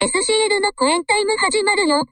SCL のコエンタイム始まるよ。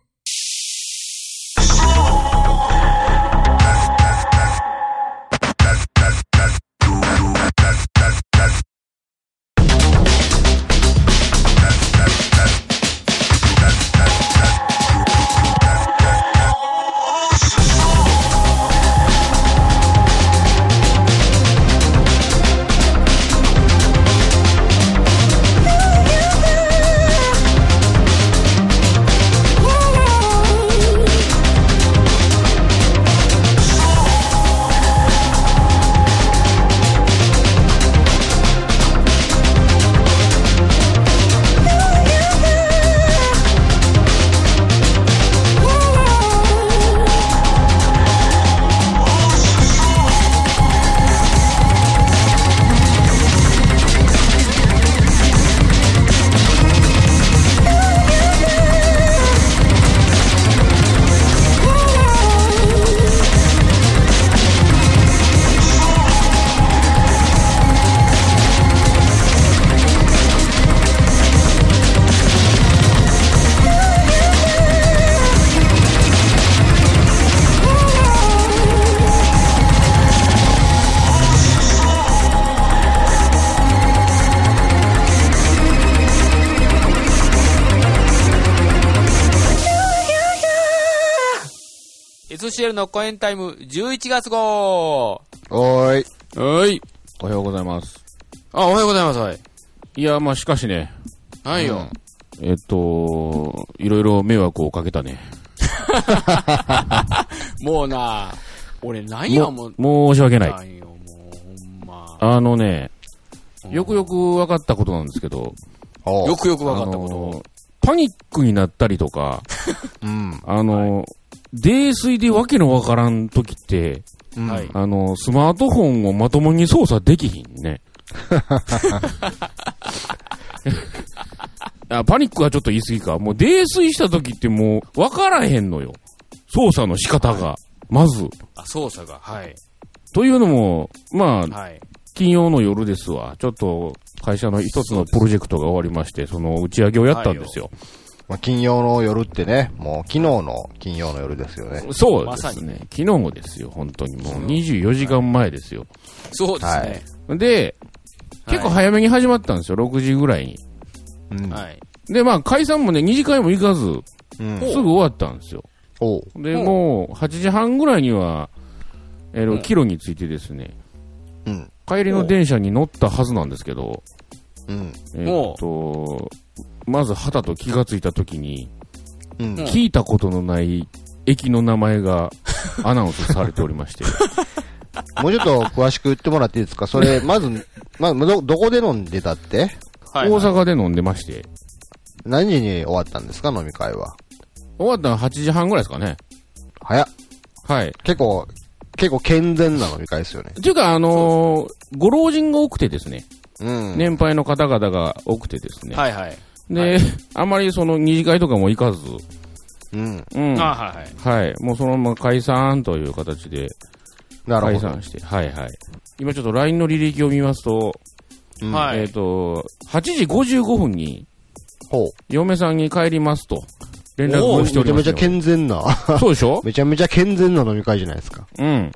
のコエンタイム11月号おーい。はい。おはようございます。あ、おはようございます。はい。いや、まあ、しかしね、はいよ。えっと、いろいろ迷惑をかけたね。もうな、俺なんやももう。申し訳ない。よ、もう、ほんま。あのね、よくよく分かったことなんですけど、よくよく分かったあこのパニックになったりとか、うん。あの、泥酔でわけのわからん時って、と。はい。あの、スマートフォンをまともに操作できひんね。あパニックはちょっと言い過ぎか。もう泥酔した時ってもう分からへんのよ。操作の仕方が。まず。あ、操作が。はい。というのも、まあ、はい。金曜の夜ですわ。ちょっと会社の一つのプロジェクトが終わりまして、その打ち上げをやったんですよ。まあ、金曜の夜ってね、もう昨日の金曜の夜ですよね。そうでますね。昨日もですよ。本当にもう24時間前ですよ。そうですね。で、結構早めに始まったんですよ。6時ぐらいに。うん。はい。で、まあ解散もね、2時間も行かず、うん。すぐ終わったんですよ。で、うんもう8時半ぐらいには、えーうんキロについてですね、うん。帰りの電車に乗ったはずなんですけど、うん。えーっと、まず旗と気がついた時に、うん。うん聞いたことのない駅の名前が アナウンスされておりまして、もうちょっと詳しく言ってもらっていいですか？それ、まず、まず、ど、どこで飲んでたって？はい。大阪で飲んでまして、何時に終わったんですか？飲み会は。終わったのは8時半ぐらいですかね。早っ。はい。結構、結構健全な飲み会ですよね。っていうか、あのーご老人が多くてですね、うん。年配の方々が多くてですね、はいはい。で、あんまりその二次会とかも行かず、うん。うん。あ、ははいはい。い。もうそのまま解散という形でなるほど。解散して、はいはい。今ちょっと LINE の履歴を見ますと、うんはいえっ、と、8時55分にほう。嫁さんに帰りますと連絡をしておりまめちゃめちゃ。健全な、そうでしょ？めちゃめちゃ健全な飲み会じゃないですか。うん。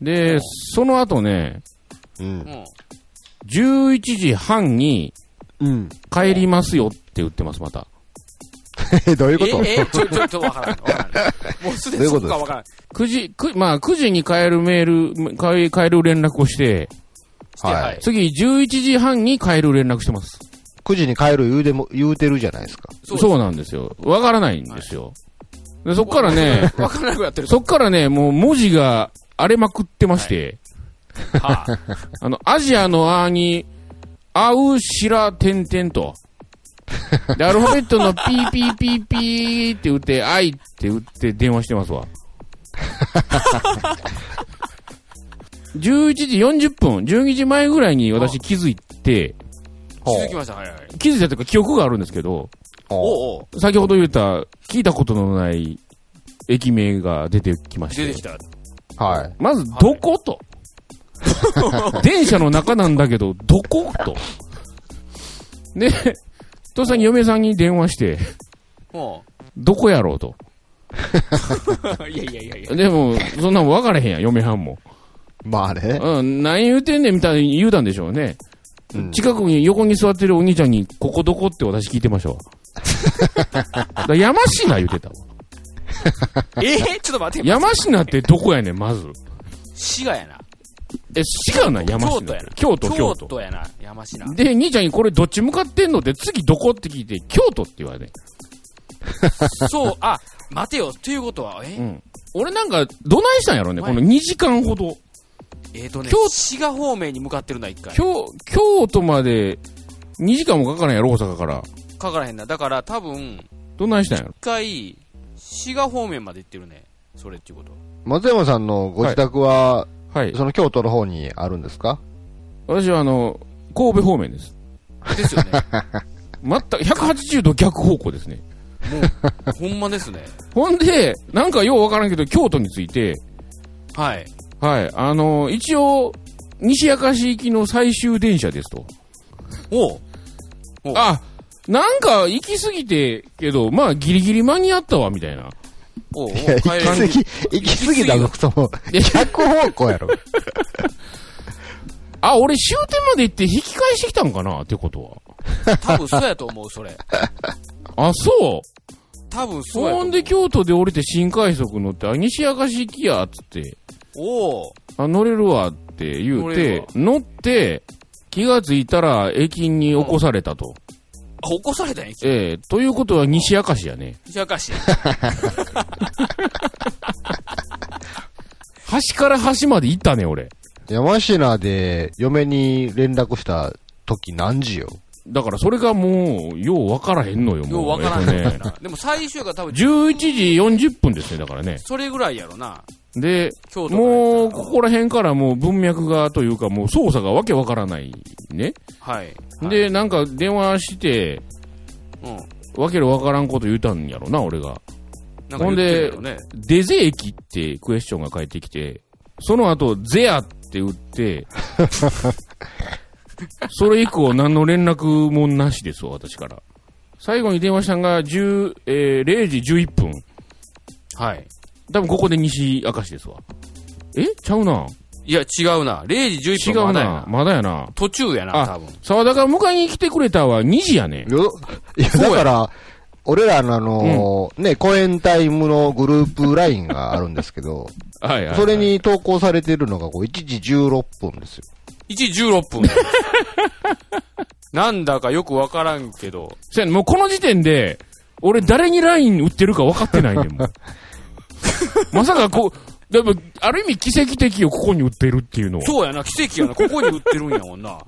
で、その後ね、うんう。ん。11時半にうん。帰りますよって言ってます、また。え、どういうこと？え、え、ちょ、ちょっとわからん。わからん。もうすでにどういうこか？そっかわからん。9時、くまあ9時に帰るメール、帰帰る連絡をして、して、はいはい。次11時半に帰る連絡してます。9時に帰る言うでも、言うてるじゃないですか。そうなんですよ。わからないんですよ。でそっからね、わからなくなってる。そっからね、もう文字が荒れまくってまして、はああの、アジアのあに、あうしらてんてんと。で、アルファベットのピーピーピーピーって打って、あいって打って電話してますわ。11時40分、12時前ぐらいに私気づいて、気づきました。はいはい。気づいたというか記憶があるんですけど、先ほど言った聞いたことのない駅名が出てきまして。出てきた。はい。まず、どこと、電車の中なんだけど、どこ？とで、とっさに嫁さんに電話して、もどこやろうと。う。いやいやいやいや。でも、そんなん分からへんやん、嫁はんも。まあね。うん、何言うてんねんみたいに言うたんでしょうね。うん近くに横に座ってるお兄ちゃんに、ここどこって私聞いてましたわ。だから山科言うてたわ。えー、ちょっと待って。山科ってどこやねん、まず。滋賀やな。え、違うな、山科。京都やな。京都、京京都。都やな、山科。で、兄ちゃんにこれどっち向かってんの？って次どこ？って聞いて、京都って言われて。そう、あ、待てよ。ということは、え、うん。俺なんか、どないしたんやろね、この2時間ほど。えーとね京、滋賀方面に向かってるな、一回。京、京都まで2時間もかからんやろ、大阪から。かからへんな。だから多分、どないしたんやろ？一回、滋賀方面まで行ってるね。それっていうこと。松山さんのご自宅は、はい。その京都の方にあるんですか？私はあの、神戸方面です。ですよね。全く180度逆方向ですね。ほんまですね。ほんで、なんかようわからんけど、京都について、はい。はい、あの、一応、西明石行きの最終電車ですと。おうおあ、なんか行き過ぎて、けど、まあギリギリ間に合ったわ、みたいな。おうおういや、行き過ぎ、行き過ぎだぞ、その、逆方向やろ。あ、俺終点まで行って引き返してきたんかなってことは。多分そうやと思う、それ。あ、そう。多分そうや。ほんで京都で降りて新快速乗って、あ、西明石行きや、つって。おうあ、乗れるわって言うて乗って、気がついたら駅に起こされたと。あ、起こされたんや、ええということは西明石やね。西明石。端から端まで行ったね、俺。山科で嫁に連絡した時何時よ？だからそれがもう、よう分からへんのよ、もう。ようわからんえっとね。のやな。でも最終が多分、11時40分ですね、だからね。それぐらいやろな。で、もう、ここら辺からもう文脈がというか、もう操作がわけわからないね。はい。はい、で、なんか電話して、うん。わけのわからんこと言うたんやろな、俺が。なんか言ってるやろね。デゼ駅ってクエスチョンが返ってきて、その後、ゼアって打って、それ以降何の連絡もなしですわ、私から。最後に電話したのが10、えー0時11分。はい。多分ここで西明石ですわ。え？ちゃうないや、違うな。0時11違うな分まだやな。。まだやな。途中やな、あ多分。沢田が迎えに来てくれたは2時やね。よ いや、だから、俺らのあのーね、公演タイムのグループラインがあるんですけど、はいはい、はい。それ。に投稿されてるのがこう1時16分ですよ。1時16分。なんだかよくわからんけど。せやねもうこの時点で、俺誰に LINE 売ってるか分かってないねん、もう。まさかこう、でも、ある意味奇跡的よ、ここに売ってるっていうのは。そうやな、奇跡やな。ここに売ってるんやもんな。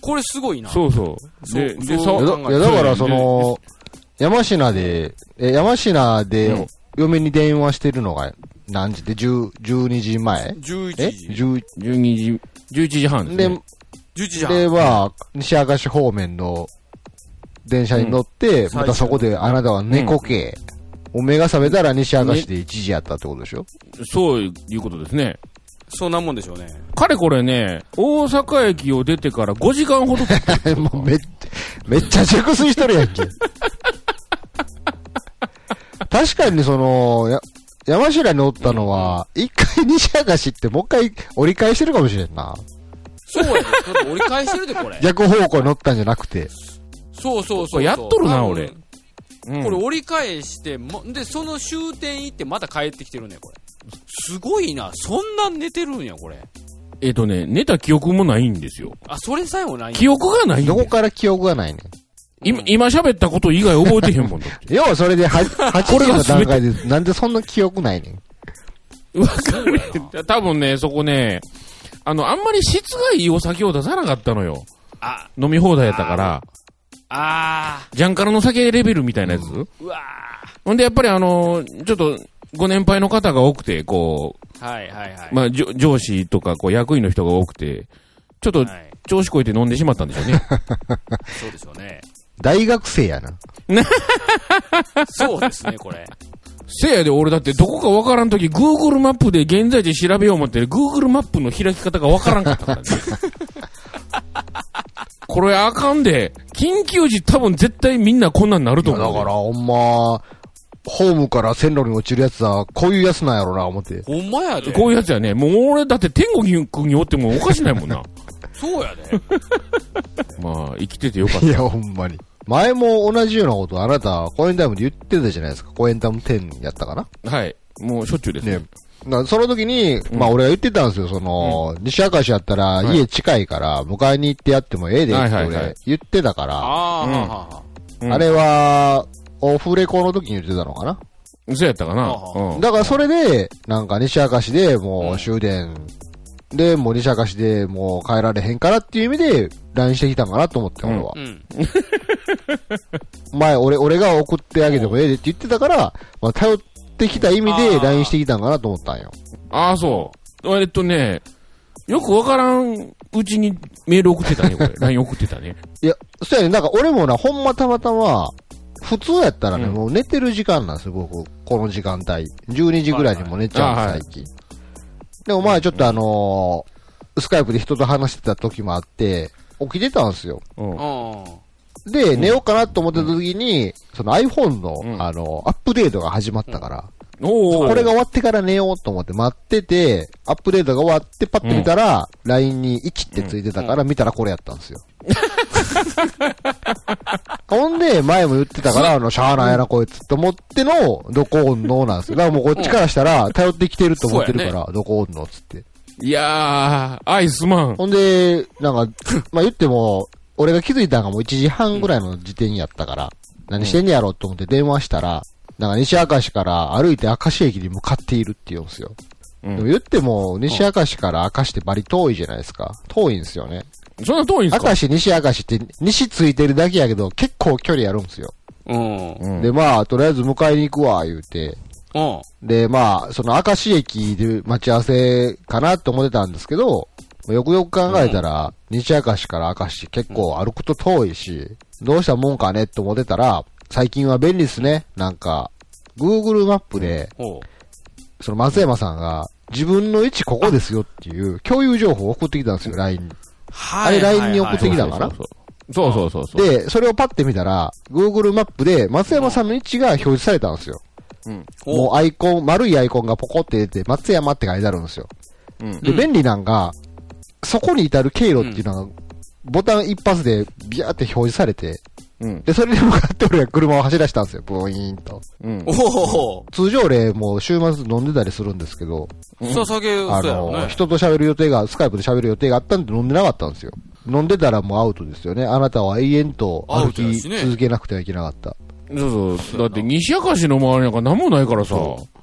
これすごいな。そうそう。で、で、そういやだからその、山科で、え、山科うんで嫁に電話してるのが何時？で10 12時前？11え？時。10 12時、11時半ですでね。、11時半。では、西明石方面の電車に乗って、うんまたそこであなたは猫系。お目が覚めたら西明石で1時やったってことでしょ？そういうことですね。そんなもんでしょうね。かれこれね、大阪駅を出てから5時間ほど経ってる もうめっ、めっちゃ熟睡しとるやんけ。確かにその、や、山科におったのは、一回西明石ってもう一回折り返してるかもしれんな。そうやで。だって折り返してるで、これ。逆方向に乗ったんじゃなくて。そうそうそうそう。やっとるな俺うんこれ折り返して、もで、その終点行ってまた帰ってきてるね、これ。すごいな。そんな寝てるんや、これ。えっ、とね、寝た記憶もないんですよ。あ、それさえもない記憶がないんどこから記憶がないね今、今喋ったこと以外覚えてへんもんだって。ん。要はそれでは8時 の段階で、なんでそんな記憶ないねん。わかる。多分ね、そこね、あの、あんまり質がいいお酒を出さなかったのよ。あ、飲み放題やったから、あジャンカラの酒レベルみたいなやつ、ー、うわほんで、やっぱりあの、ちょっと、ご年配の方が多くて、こー。はいはいはい。う、まあ、じょ上司とか、こう、役員の人が多くて、ちょっと、はい。調子こいて飲んでしまったんでしょうね。そうでしょうね。大学生やな。そうですね、これ。せやで、俺だってどこかわからんとき、Google マップで現在地調べよう思って、Google マップの開き方がわからんかったからね。これあかんで。緊急時多分絶対みんなこんなんなると思う。だから、ほんま、ホームから線路に落ちるやつは、こういうやつなんやろな、思って。ほんまやで。こういうやつやね。もう俺だって天国におってもおかしないもんな。そうやで。まあ、生きててよかった。いや、ほんまに。前も同じようなことあなた、コエンタイムで言ってたじゃないですか。コエンタイム10やったかなはい。もうしょっちゅうです。ね。だからその時に、まあ俺が言ってたんですよ、その、西明石やったらはい。家近いから、迎えに行ってやってもええでってはいはいはい。俺言ってたから、ああ、れは、オフレコの時に言ってたのかな？そうやったかな。はうん。だからそれで、なんか西明石でもう終電。で、もう西明石でもう帰られへんからっていう意味で LINE してきたんかなと思って、俺は。うん。前、俺、俺が送ってあげてもええでって言ってたから、まあ頼ってきた意味で LINE してきたんかなと思ったんよ。ああ、そう。えっとね、よくわからんうちにメール送ってたね、これ。LINE 送ってたね。いや、そうやね、なんか俺もな、ほんまたまたま、普通やったらね、うんもう寝てる時間なんですよ、僕、この時間帯。12時ぐらいにもう寝ちゃうんはいはいです、最近。でもまあちょっとあのースカイプで人と話してた時もあって、起きてたんですよ。うん。うん。で、寝ようかなと思ってた時に、その iPhone の、うんあの、アップデートが始まったから。これが終わってから寝ようと思って待ってて、アップデートが終わってパッて見たら、LINE に1ってついてたから見たらこれやったんですよ。ほんで、前も言ってたから、あの、しゃーないやなこいつと思っての、どこおんのなんですよ。だからもうこっちからしたら、頼ってきてると思ってるから、どこおんのっつって。いやー、アイスマン。ほんで、なんか、まあ言っても、俺が気づいたのがもう1時半ぐらいの時点やったから、何してんねやろうと思って電話したら、なんか西明石から歩いて明石駅に向かっているって言うんですよ。うんでも言っても、西明石から明石ってバリ遠いじゃないですか。遠いんですよね。そんな遠いんすか？明石、西明石って西ついてるだけやけど、結構距離あるんですよ。うん。うん。で、まあ、とりあえず迎えに行くわ、言うて。うん。で、まあ、その明石駅で待ち合わせかなと思ってたんですけど、よくよく考えたら、西明石から明石結構歩くと遠いし、どうしたもんかねって思ってたら、最近は便利ですね。なんか、Google マップで、ほその松山さんが、自分の位置ここですよっていう共有情報を送ってきたんですよ、LINE に。はあれ LINE に送ってきたのかな？そうそうそうそう。で、それをパッて見たら、Google マップで松山さんの位置が表示されたんですよ。うん。もうアイコン、丸いアイコンがポコって出て、松山って書いてあるんですよ。うん。で、うん便利なんが、そこに至る経路っていうのが、ボタン一発でビャーって表示されて、うん。で、それに向かって俺が車を走らせたんですよ、ブーイーンと。うん。おお通常例もう週末飲んでたりするんですけど、ささげ、あの、ね。人と喋る予定が、スカイプで喋る予定があったんで飲んでなかったんですよ。飲んでたらもうアウトですよね。あなたは永遠とア歩き続けなくてはいけなかった。そうそう。だって西明石の周りなんか何もないからさ、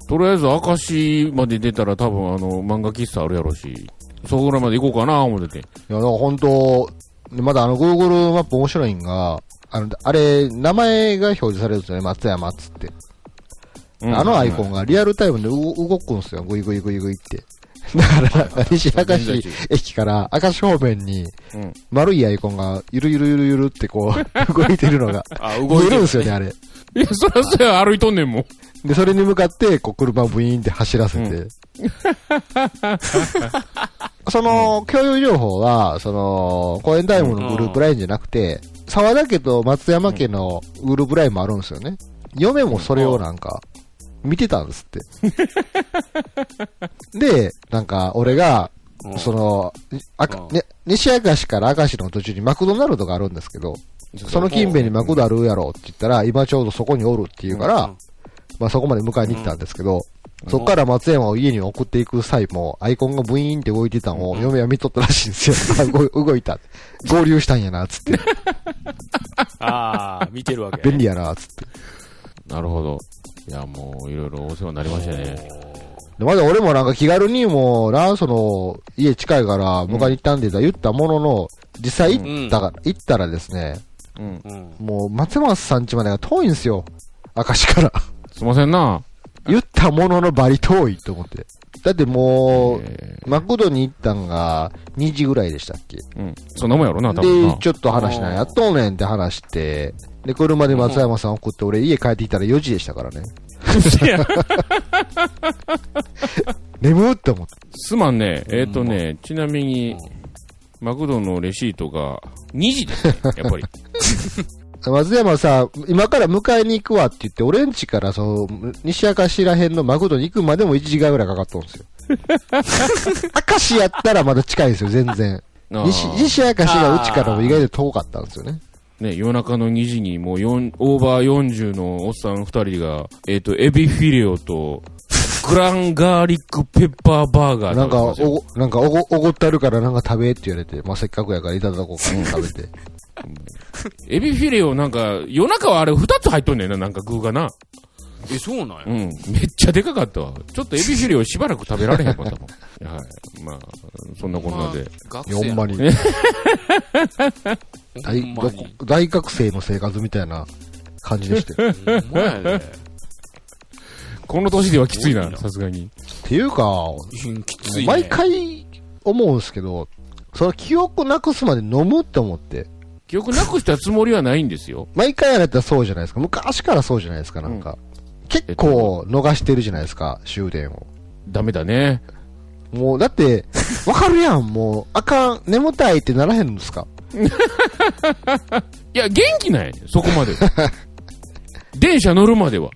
とりあえず明石まで出たら多分あの、漫画喫茶あるやろし、そこぐらいまで行こうかな思ってて。いや、だから本当でまだあの Google マップ面白いんが、あの、あれ、名前が表示されるんですよね、松山っつって。うんあのアイコンがリアルタイムでう動くんですよ、グイグイグイグイって。だから、西明石駅から明石方面にうん。丸いアイコンがゆるゆるゆるゆるってこう、動いてるのが、あ、動動いてるんですよね、あれ。いや、そりゃそうや、歩いとんねんもん。で、それに向かって、こう、車をブイーンって走らせて。うその、共有情報は、その、公園タイムのグループラインじゃなくて、沢田家と松山家のグループラインもあるんですよね。嫁もそれをなんか、見てたんですって。で、なんか、俺が、うん。その、あね、西明石から明石の途中にマクドナルドがあるんですけど、その近辺にマクドあるやろって言ったら、今ちょうどそこにおるって言うから、うん。まあそこまで迎えに行ったんですけど、そこから松山を家に送っていく際も、アイコンがブイーンって動いてたのを、うん嫁は見とったらしいんですよ。あ 動いた。合流したんやな、つって。ああ、見てるわけ。便利やな、つって。なるほど。いや、もう、いろいろお世話になりましたね。で、まだ俺もなんか気軽にもうな、その、家近いから迎えに行ったんで言ったものの、実際行ったから、行ったらですね、うん。うん。もう松松さん家までが遠いんですよ。明石から。すいませんな。言ったもののバリ遠いと思って。だってもう、えマクドに行ったんが2時ぐらいでしたっけ？ーうん。そんなもんやろな、多分なで、。ちょっと話しないやっとんねんって話して、で、車で松山さん送って、俺家帰ってきたら4時でしたからね。眠って思って。すまんね。えっ、とね、ちなみに、マクドのレシートが2時ですね、やっぱり。松山さ、今から迎えに行くわって言って、俺ん家からその、西明石ら辺のマクドに行くまでも1時間ぐらいかかっとるんですよ。明石やったらまだ近いですよ、全然。西、西明石がうちからも意外と遠かったんですよね。ね、夜中の2時にもう4オーバー40のおっさん2人が、えっ、と、エビフィレオと、グランガーリックペッパーバーガーなんか、おご、なんかおご、おごったるからなんか食べって言われて、まあ、せっかくやからいただこうか食べて。エビフィレオなんか、夜中はあれ2つ入っとんねんな、なんか具がな。え、そうなんや。うん。めっちゃでかかったわ。ちょっとエビフィレオしばらく食べられへんかったもん。はい。まあ、そんなこんなで。まあ学生や ほんまに。大ほんまに。ど大学生の生活みたいな感じでしたよ。ほんまやで。この年ではきついな、さすがに。っていうか、うんきついね。毎回思うんですけど、その記憶なくすまで飲むって思って。記憶なくしたつもりはないんですよ。毎回やったらそうじゃないですか。昔からそうじゃないですか、なんか。結構逃してるじゃないですか、終電を。ダメだね。もう、だって、わかるやん、もう、あかん、眠たいってならへんのですか？いや、元気ない、そこまで。電車乗るまでは。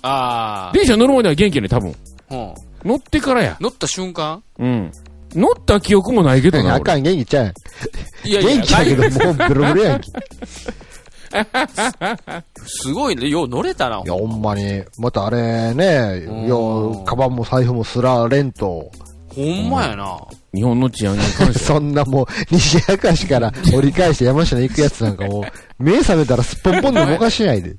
あ電車乗るまでは元気ね、多分。あ。うん。乗ってからや。乗った瞬間？うん。乗った記憶もないけどな。俺あかん、元気ちゃう。いやいや、元気だけど、もうベロベロやんけ。い すごいね。よう乗れたな。や、ほんまに。またあれね、うんよう、カバンも財布もすられんと。ほんまやな。日本の治安に関しては。そんなもう、西明石から 折り返して山下に行くやつなんかもう、目覚めたらすっぽんぽんでもおかしないで。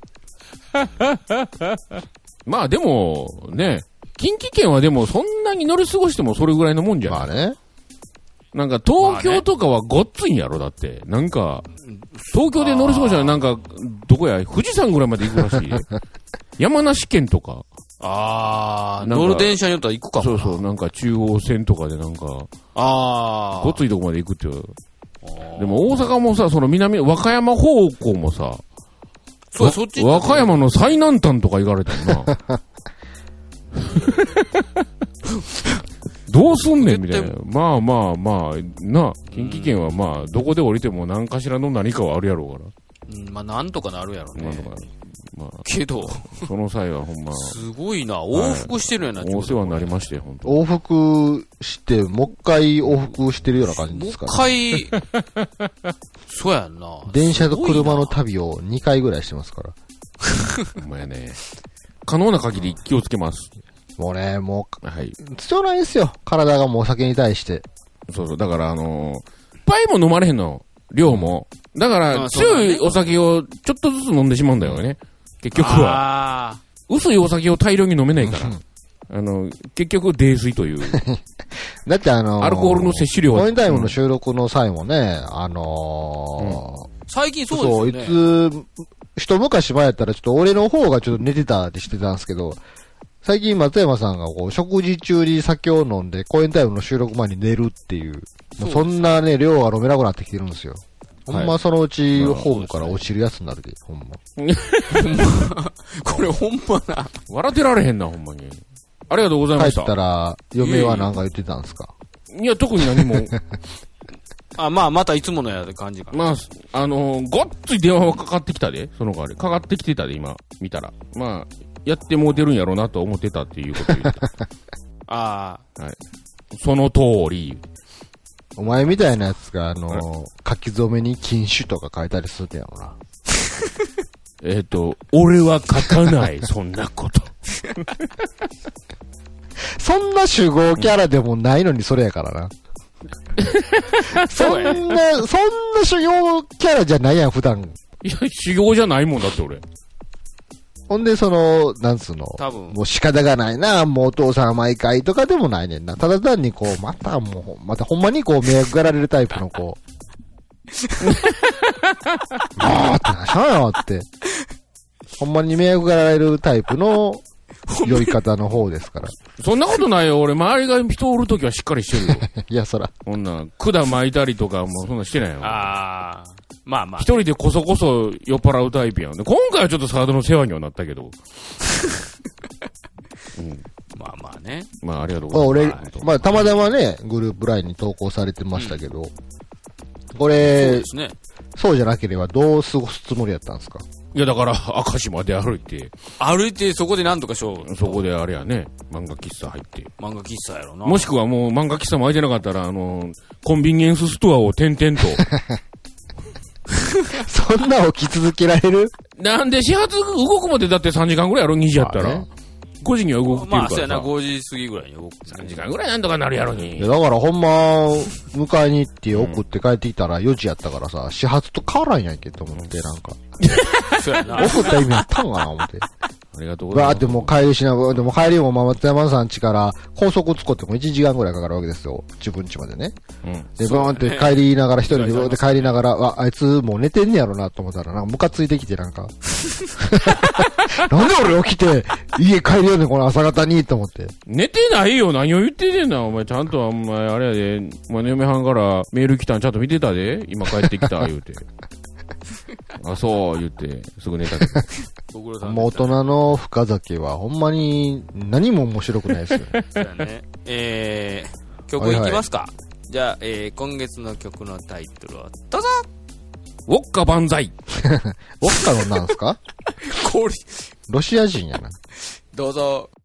まあでも、ね、近畿圏はでもそんなに乗り過ごしてもそれぐらいのもんじゃん。まあね。なんか東京とかはごっついんやろ、だって。なんか、東京で乗り過ごしたらなんか、どこや、富士山ぐらいまで行くらしいで。山梨県とか。ああ、乗る電車によったら行くか。そうそう、なんか中央線とかでなんか、ああ。ごっついとこまで行くっていう。でも大阪もさ、その南、和歌山方向もさ、そそっち和歌山の最南端とか行かれたよな。どうすんねんみたいな。まあまあまあ、な、近畿圏はまあ、どこで降りても何かしらの何かはあるやろうから。うん、まあ、なんとかなるやろねなん。とか、まあ、けど、その際はほんま、すごいな。往復してるやな、お世話になりまして、本当往復して、もう一回往復してるような感じもう一ですかね。回、そうやんな。電車と車の旅を2回ぐらいしてますから。ほんまやね。可能な限り気をつけます。もうね、もはい。う、必要ないんですよ。体がもうお酒に対して。そうそう。だから、あのー、いっぱいも飲まれへんの。量も。だから、強いお酒をちょっとずつ飲んでしまうんだよね。結局は。ああ。薄いお酒を大量に飲めないから。あの、結局、泥酔という。だってあのーアルコールの摂取量はコインタイムの収録の際もね、あのー最近そそうう、ですよね。いつ、一昔前やったらちょっと俺の方がちょっと寝てたりしてたんですけど、最近松山さんがこう、食事中に酒を飲んで、コインタイムの収録前に寝るっていう、もうそんなね、量が飲めなくなってきてるんですよ。ほんまそのうち、ホームから落ちるやつになるで、ほんま。これほんまな。笑ってられへんな、ほんまに。ありがとうございまし。帰ったたら、嫁は何か言ってたんですか？いや、特に何も。あ、まあ、またいつものやる感じかな。まあ、あのーごっつい電話はかかってきたで、その代わり。かかってきてたで、今、見たら。まあ、やってもうてるんやろうなと思ってたっていうことを言った。あその通り。お前みたいなやつが、あのー書き初めに禁酒とか書いたりするんやろな。えっ、と、俺は書かない、そんなこと。そんな主語キャラでもないのにそれやからな。そんな、そんな主要キャラじゃないやん、普段。いや、修行じゃないもんだって俺。ほんで、その、なんつうの？多分もう仕方がないな、もうお父さんは毎回とかでもないねんな。ただ単にこう、またもう、またほんまにこう、迷惑がられるタイプのこう。もうってなしゃよって。ほんまに迷惑がられるタイプの酔い方の方ですから。そんなことないよ。俺、周りが人おるときはしっかりしてるよ。いや、そら。こんな、管巻いたりとか、もうそんなしてないよあ。。ああ。まあまあ一。人でこそこそ酔っ払うタイプやん。で今回はちょっとサードの世話にはなったけど。まあまあね。まあ、ありがとうまあ俺ございます。、まあたまたまね、グループラインに投稿されてましたけど、これで、すね。そうじゃなければどう過ごすつもりやったんですか？いや、だから、明石まで歩いて、歩いてそこでなんとかしよう。そこであれやね、漫画喫茶入って。漫画喫茶やろな。もしくはもう漫画喫茶も空いてなかったら、あの、コンビニエンスストアを点々と。そんな起き続けられる？なんで始発動くまでだって3時間ぐらいやろ ?2 時やったらまあね。5時には動くっていうまあ、そうやな、からさ。5時過ぎぐらいに動く。3時間ぐらいなんとかなるやろにいや。だからほんま、迎えに行って送って帰ってきたら4時やったからさ、始発と変わらんやんけと思って、なんか。そうやな。送った意味あったんかな思って。ありがとうございます。わーってもう帰りしなでも帰りもまあ松山さん家から高速使っても1時間ぐらいかかるわけですよ。自分家までね。うん。で、バーンねって帰りながら、一人でブーって帰りながら、わ、あいつもう寝てんねやろなと思ったら、なんかムカついてきて、なんか。なんで俺起きて、家帰るよね、この朝方に、と思って。寝てないよ。何を言っててんな。お前ちゃんと、お前あれやで、お前の嫁はんからメール来たんちゃんと見てたで。今帰ってきた、言うて。あ、そう、言って、すぐ寝たけど。ご苦労さんもう大でした人の深酒は、ほんまに何も面白くないですよね。そうやね。えー、曲いきますか。じゃあ、えー、今月の曲のタイトルをどうぞウォッカ万歳。ウォッカのなんすか？氷、ロシア人やな。どうぞ。「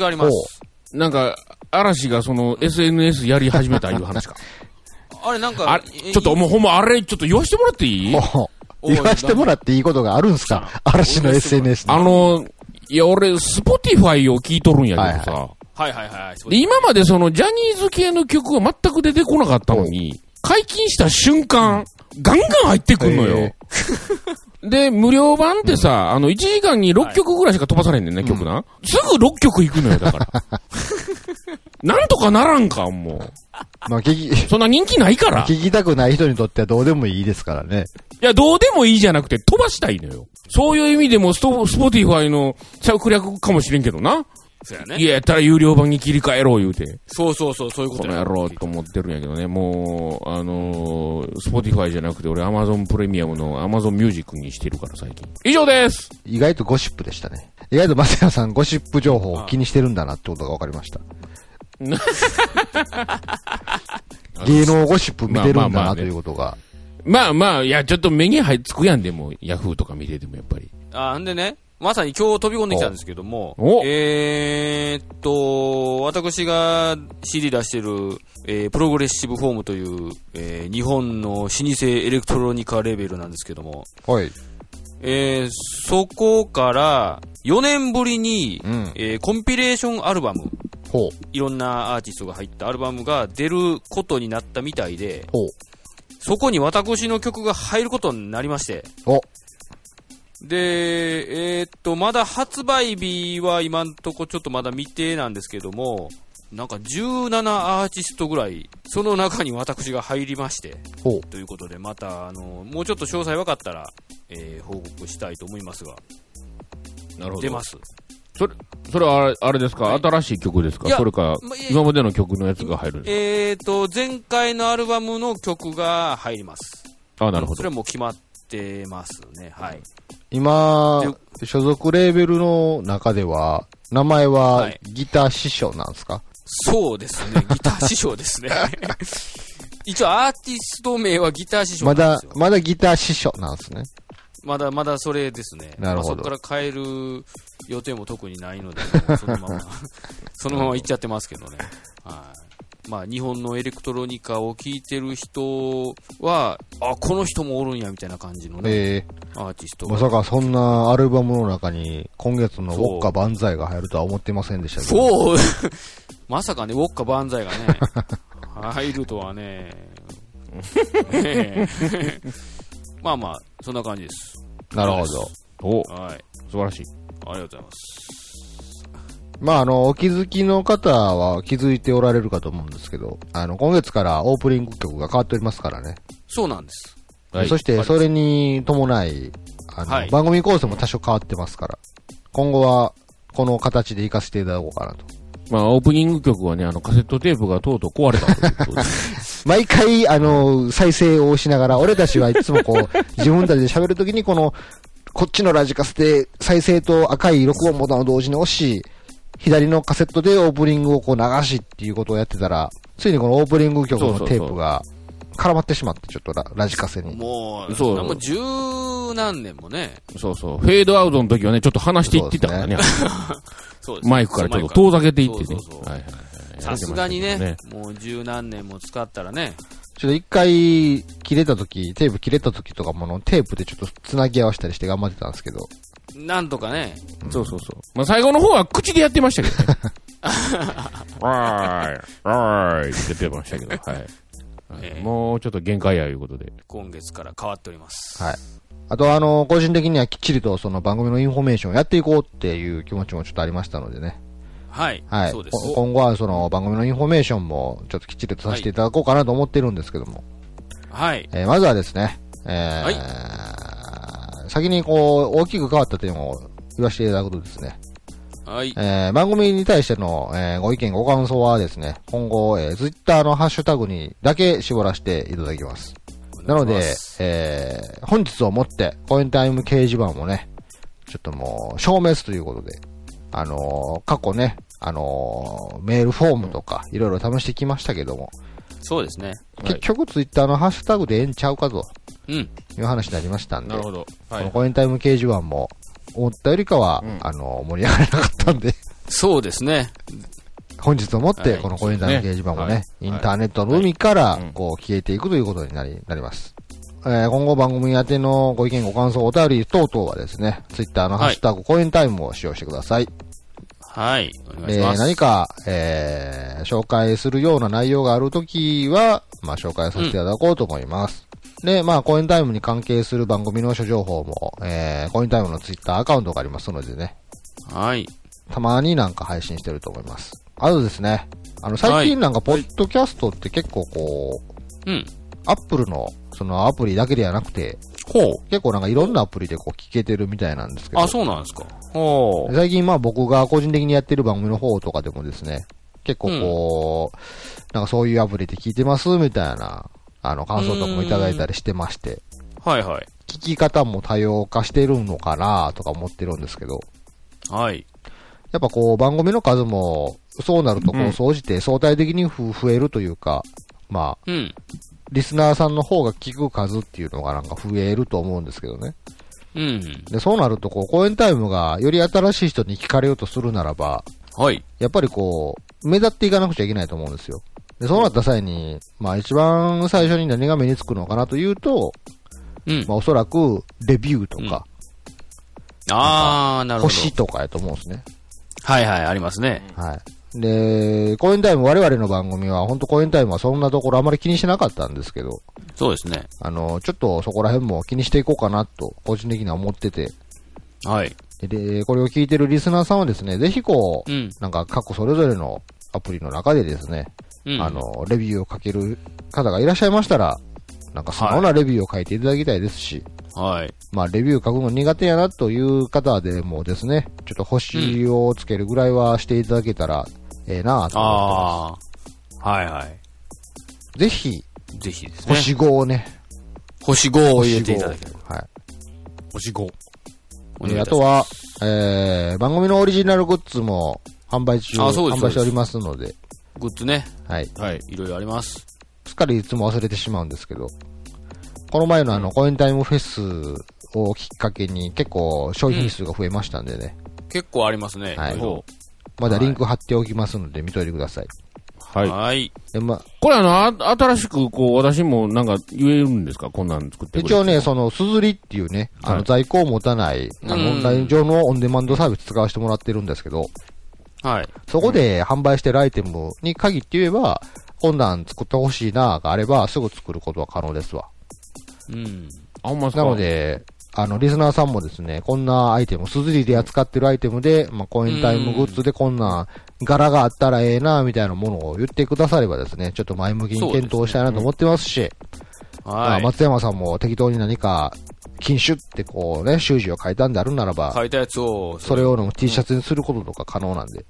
があります。なんか、嵐がその SNS やり始めたいう話か。あれ、なんか、あれ、ちょっともうほんまあれ、ちょっと言わしてもらっていい？言わしてもらっていいことがあるんすか？嵐の SNS に。あの、いや、俺、 Spotify を聞いとるんやけどさ、はいはいはい。で、今までそのジャニーズ系の曲が全く出てこなかったのに、解禁した瞬間、ガンガン入ってくんのよへ。で、無料版ってさ、あの、1時間に6曲ぐらいしか飛ばされんねんね、曲な。すぐ6曲行くのよ、だから。なんとかならんか、もう。まあ、聞き、そんな人気ないから。い聞きたくない人にとってはどうでもいいですからね。や、どうでもいいじゃなくて飛ばしたいのよ。そういう意味でもスト、 Spotify の策略かもしれんけどな。そうやね。いや、やったら有料版に切り替えろ、言うて。そうそうそう、そういうことなんやろうと思ってるんやけどね、もう、あのー、 Spotify じゃなくて、俺、アマゾンプレミアムのアマゾンミュージックにしてるから、最近。以上です意外とゴシップでしたね。意外と松山さんゴシップ情報を気にしてるんだなってことが分かりました。芸能ゴシップ見てるんだなということが。まあまあ、いや、ちょっと目に入っつくやんでも、ヤフーとか見てても、やっぱり。あ、んでね、まさに今日飛び込んできたんですけどもお、えーっと、私が CD 出してる、えープログレッシブフォームという、えー日本の老舗エレクトロニカレベルなんですけども、はい。えーそこから4年ぶりに、うん。えーコンピレーションアルバム、ほう。いろんなアーティストが入ったアルバムが出ることになったみたいで、ほう。そこに私の曲が入ることになりまして、お。で、えーっと、まだ発売日は今んとこちょっとまだ未定なんですけども、なんか17アーティストぐらい、その中に私が入りまして。ということで、また、あの、もうちょっと詳細分かったら、えー報告したいと思いますが、なるほ出ます。それ、それはあれあれですか、はい新しい曲ですか？いやそれか、まいや今までの曲のやつが入るんですえーっと、前回のアルバムの曲が入ります。かあ、なるほどそれ。はもう決まってますね。はい。今、所属レーベルの中では、名前ははいギター師匠なんですか、そうですね。ギター師匠ですね。一応アーティスト名はギター師匠なまだまだギター師匠なんですね。まだまだそれですね。なるほどまあそこから変える予定も特にないので、そのまま、そのまま行っちゃってますけどね。はい。まあ、日本のエレクトロニカを聴いてる人は、あ、この人もおるんや、みたいな感じのね、えアーティストー、まが。さかそんなアルバムの中に今月のウォッカ万歳が入るとは思ってませんでしたけど。そう まさかね、ウォッカ万歳がね、入るとはね。ね えまあまあ、そんな感じです。なるほど。お、はい。素晴らしい。ありがとうございます。まあ、あの、お気づきの方は気づいておられるかと思うんですけど、あの、今月からオープニング曲が変わっておりますからね。そうなんです。はいそして、それに伴い、あの、はい番組構成も多少変わってますから、今後は、この形で活かせていただこうかなと。まあ、オープニング曲はね、あの、カセットテープがとうとう壊れたということで。毎回、あの、再生をしながら、俺たちはいつもこう、自分たちで喋るときに、この、こっちのラジカセで再生と赤い録音ボタンを同時に押し、左のカセットでオープニングをこう流しっていうことをやってたら、ついにこのオープニング曲のテープが絡まってしまって、ちょっとララジカセに。もう、そう。もう十何年もね、そうそう。フェードアウトの時はね、ちょっと離していってたからね。そうです マイクからちょっと遠ざけていってね。さすがにねねもう十何年も使ったらね、ちょっと一回切れたとき、テープ切れたときとかもあのテープでちょっと繋ぎ合わせたりして頑張ってたんですけど、なんとかね、そうそうそう。まあ、最後の方は口でやってましたけどね。わーい、わーいって言ってましたけど、はい。はいええもうちょっと限界やいうことで。今月から変わっております。はい。あとあの、個人的にはきっちりとその番組のインフォメーションをやっていこうっていう気持ちもちょっとありましたのでね。はい。はい。そうです。こ今後はその番組のインフォメーションもちょっときっちりとさせていただこうかなと思ってるんですけども。はい。えーまずはですね、えー先にこう、大きく変わった点を言わせていただくとですね、はい。えー番組に対しての、えーご意見、ご感想はですね、今後、えー、ツイッターのハッシュタグにだけ絞らせていただきます。なのでえー本日をもって、コインタイム掲示板もね、ちょっともう、消滅ということで、あのー過去ね、あのーメールフォームとか、いろいろ試してきましたけども、そうですね。はい結局ツイッターのハッシュタグでええんちゃうかとうん。いう話になりましたんで、なるほど。はこのい。コインタイム掲示板も、思ったよりかは、うんあの、盛り上がらなかったんで、そうですね。本日をもって、はいこのコインタイム掲示板もね、はいインターネットの海からこう、消えていくということになり、なります。えー今後番組宛てのご意見、ご感想、お便り等々はですね、ツイッターのハッシュタグ、コインタイムを使用してください。はい。お願いえーします。何か、えー紹介するような内容があるときは、まあ、紹介させていただこうと思います。で、まあ、コインタイムに関係する番組の諸情報も、えーコインタイムのツイッターアカウントがありますのでね、はい。たまになんか配信してると思います。あとですね、あの、最近なんか、ポッドキャストって結構こう、うん。アップルの、そのアプリだけではなくて、ほう。結構なんかいろんなアプリでこう聞けてるみたいなんですけど。あ、そうなんですか。ほう。最近まあ僕が個人的にやってる番組の方とかでもですね、結構こう、なんかそういうアプリで聞いてますみたいな、あの感想とかもいただいたりしてまして、はいはい。聞き方も多様化してるのかなとか思ってるんですけど、はい。やっぱこう番組の数も、そうなるとこう総じて相対的にふ増えるというか、まあ、うん。リスナーさんの方が聞く数っていうのがなんか増えると思うんですけどね。うん。で、そうなるとこう、公演タイムがより新しい人に聞かれようとするならば、はい。やっぱりこう、目立っていかなくちゃいけないと思うんですよ。で、そうなった際に、まあ一番最初に何が目につくのかなというと、うん。まあおそらく、レビューとか、あー、なるほど。星とかやと思うんですね。はいはい、ありますね。はい。で、公演タイム、我々の番組は、本当公演タイムはそんなところあまり気にしなかったんですけど、そうですね。あの、ちょっとそこら辺も気にしていこうかなと、個人的には思ってて、はい。でで、これを聞いてるリスナーさんはですね、ぜひこう、うん。なんか過去それぞれのアプリの中でですね、うん。あの、レビューを書ける方がいらっしゃいましたら、なんか素直なレビューを書いていただきたいですし、はい。まあ、レビュー書くの苦手やなという方でもですね、ちょっと星をつけるぐらいはしていただけたら、ええなと思ってあー。はいはい。ます。ぜひ、ぜひですね。星5をね、星5を入れていただければ。はい。星5。おで願いいたしますあとは、えー、番組のオリジナルグッズも販売中、販売しておりますので、グッズね、はい。はい。いろいろあります。すっかりいつも忘れてしまうんですけど、この前のあの、コインタイムフェスをきっかけに結構商品数が増えましたんでね、結構ありますね。はい。まだリンク貼っておきますので見といてください。はい。はい。で、まあ、これあの、あ新しくこう、私もなんか言えるんですか？こんなん作ってくれ一応ね、その、すずりっていうね、あの、はい。在庫を持たない、あうん。の、オンライン上のオンデマンドサービス使わせてもらってるんですけど、はい。そこで販売してるアイテムに限って言えば、こんなん作ってほしいながあれば、すぐ作ることは可能ですわ。うん。あ、ほんまっすかなの、で、あの、リスナーさんもですね、こんなアイテム、すずりで扱ってるアイテムで、まあ、コインタイムグッズでこんな柄があったらええな、みたいなものを言ってくださればですね、ちょっと前向きに検討したいなと思ってますし、まはい。あ松山さんも適当に何か、禁酒ってこうね、習字を書いたんであるならば、書いたやつを、それをの T シャツにすることとか可能なんで、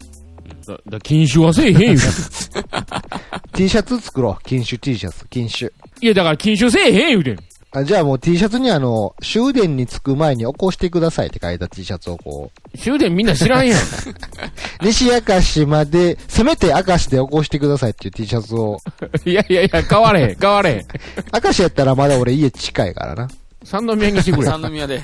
だ、だ禁酒はせえへん言う T シャツ作ろう。禁酒 T シャツ、禁酒。いや、だから禁酒せえへん言うてん。あじゃあもう T シャツにあの、終電に着く前に起こしてくださいって書いた T シャツをこ終電みんな知らんやん。う、西明石まで、せめて明石で起こしてくださいっていう T シャツを、いやいやいや、変われへん、変われへん。明石やったらまだ俺家近いからな。三宮にしてくれ。三宮で。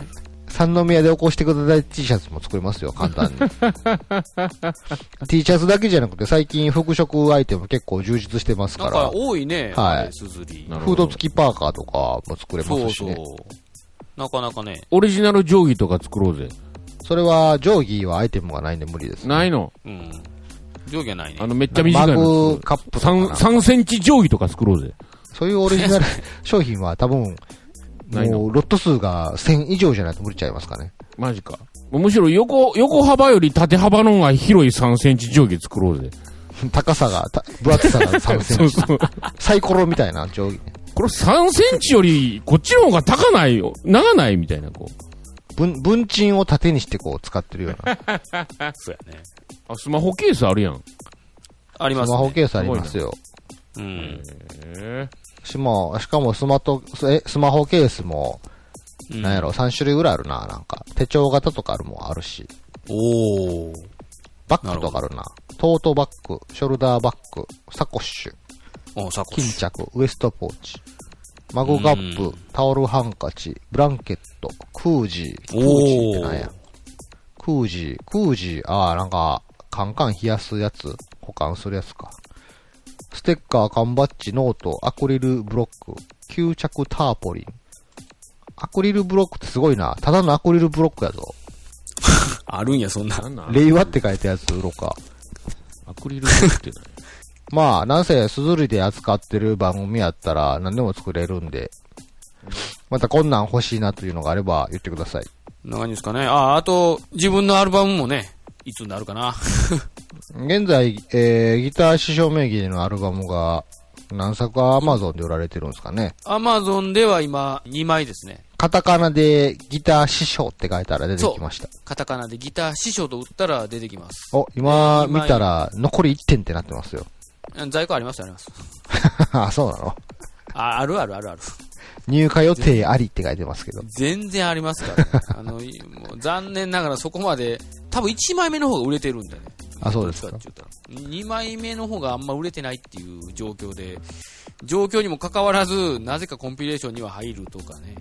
三宮で起こしてください T シャツも作れますよ、簡単に。T シャツだけじゃなくて最近服飾アイテム結構充実してますなんかから、多いね。はいフード付きパーカーとかも作れまそうそうすしね。。なかなかね。オリジナル定規とか作ろうぜ。それは定規はアイテムがないんで無理です、ないの？うん。上下ないね。あの、めっちゃ短いマのグカップとか三、な三センチ定規とか作ろうぜ。そういうオリジナル 商品は多分、もうロット数が1000以上じゃないと無理ちゃいますかね。マジか。むしろ横、横幅より縦幅の方が広い3センチ定規作ろうぜ。高さが、た分厚さが3センチ。そうそう。サイコロみたいな定規ね。これ3センチより、こっちの方が高ないよ。長ないみたいな、こう。文、文鎮を縦にしてこう使ってるような。そうやね。あ、スマホケースあるやん。スありますね。マホケースありますよ。うん。へしも、しかもスマト、え、スマホケースも、うんなんやろ、3種類ぐらいあるな、なんか。手帳型とかあるもんあるし。おー。バッグとかあるな。トートバッグ、ショルダーバッグ、サコッシュ、お、サコッシュ。巾着、ウエストポーチ、マグカップうん、タオルハンカチ、ブランケット、クージー、クージーってなんや。クージー、クージー、ああ、なんか、カンカン冷やすやつ、保管するやつか。ステッカー、缶バッジ、ノート、アクリルブロック、吸着ターポリン。アクリルブロックってすごいな。ただのアクリルブロックやぞ。あるんや、そんな。令和って書いたやつ売ろうか。アクリルってない。まあ、なんせ、すずりで扱ってる番組やったら何でも作れるんで、またこんなん欲しいなというのがあれば言ってください。何ですかね。あ、あと、自分のアルバムもね、いつになるかな。現在、えー、ギター師匠名義でのアルバムが何作か Amazon で売られてるんですかね。アマゾンでは今、2枚ですね。カタカナでギター師匠って書いたら出てきました。カタカナでギター師匠と打ったら出てきます。お、今今見たら残り1点ってなってますよ。在庫ありますあります。あ、そうなの？あ、あるあるあるある。入荷予定ありって書いてますけど。全然ありますから、ね。あの、残念ながらそこまで、多分1枚目の方が売れてるんだね。あそうですかどっちって言ったら2枚目の方があんま売れてないっていう状況で、状況にもかかわらず、なぜかコンピレーションには入るとかね。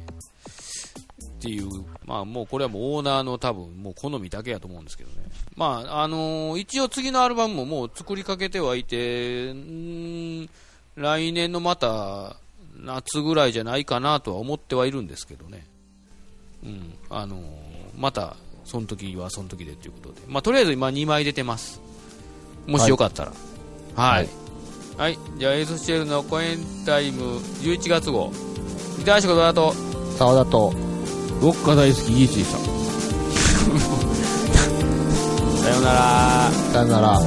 っていう、まあもうこれはもうオーナーの多分もう好みだけやと思うんですけどね。まああのー一応次のアルバムももう作りかけてはいて、来年のまた夏ぐらいじゃないかなとは思ってはいるんですけどね。うん、あのーまたその時はその時でということで。まあとりあえず今2枚出てます。もしよかったら。はい。はい。じゃあエースシェルのコエンタイム11月号。ギター仕事だと、沢田と、ロッカー大好きギーチーさん。さようなら。さよなら。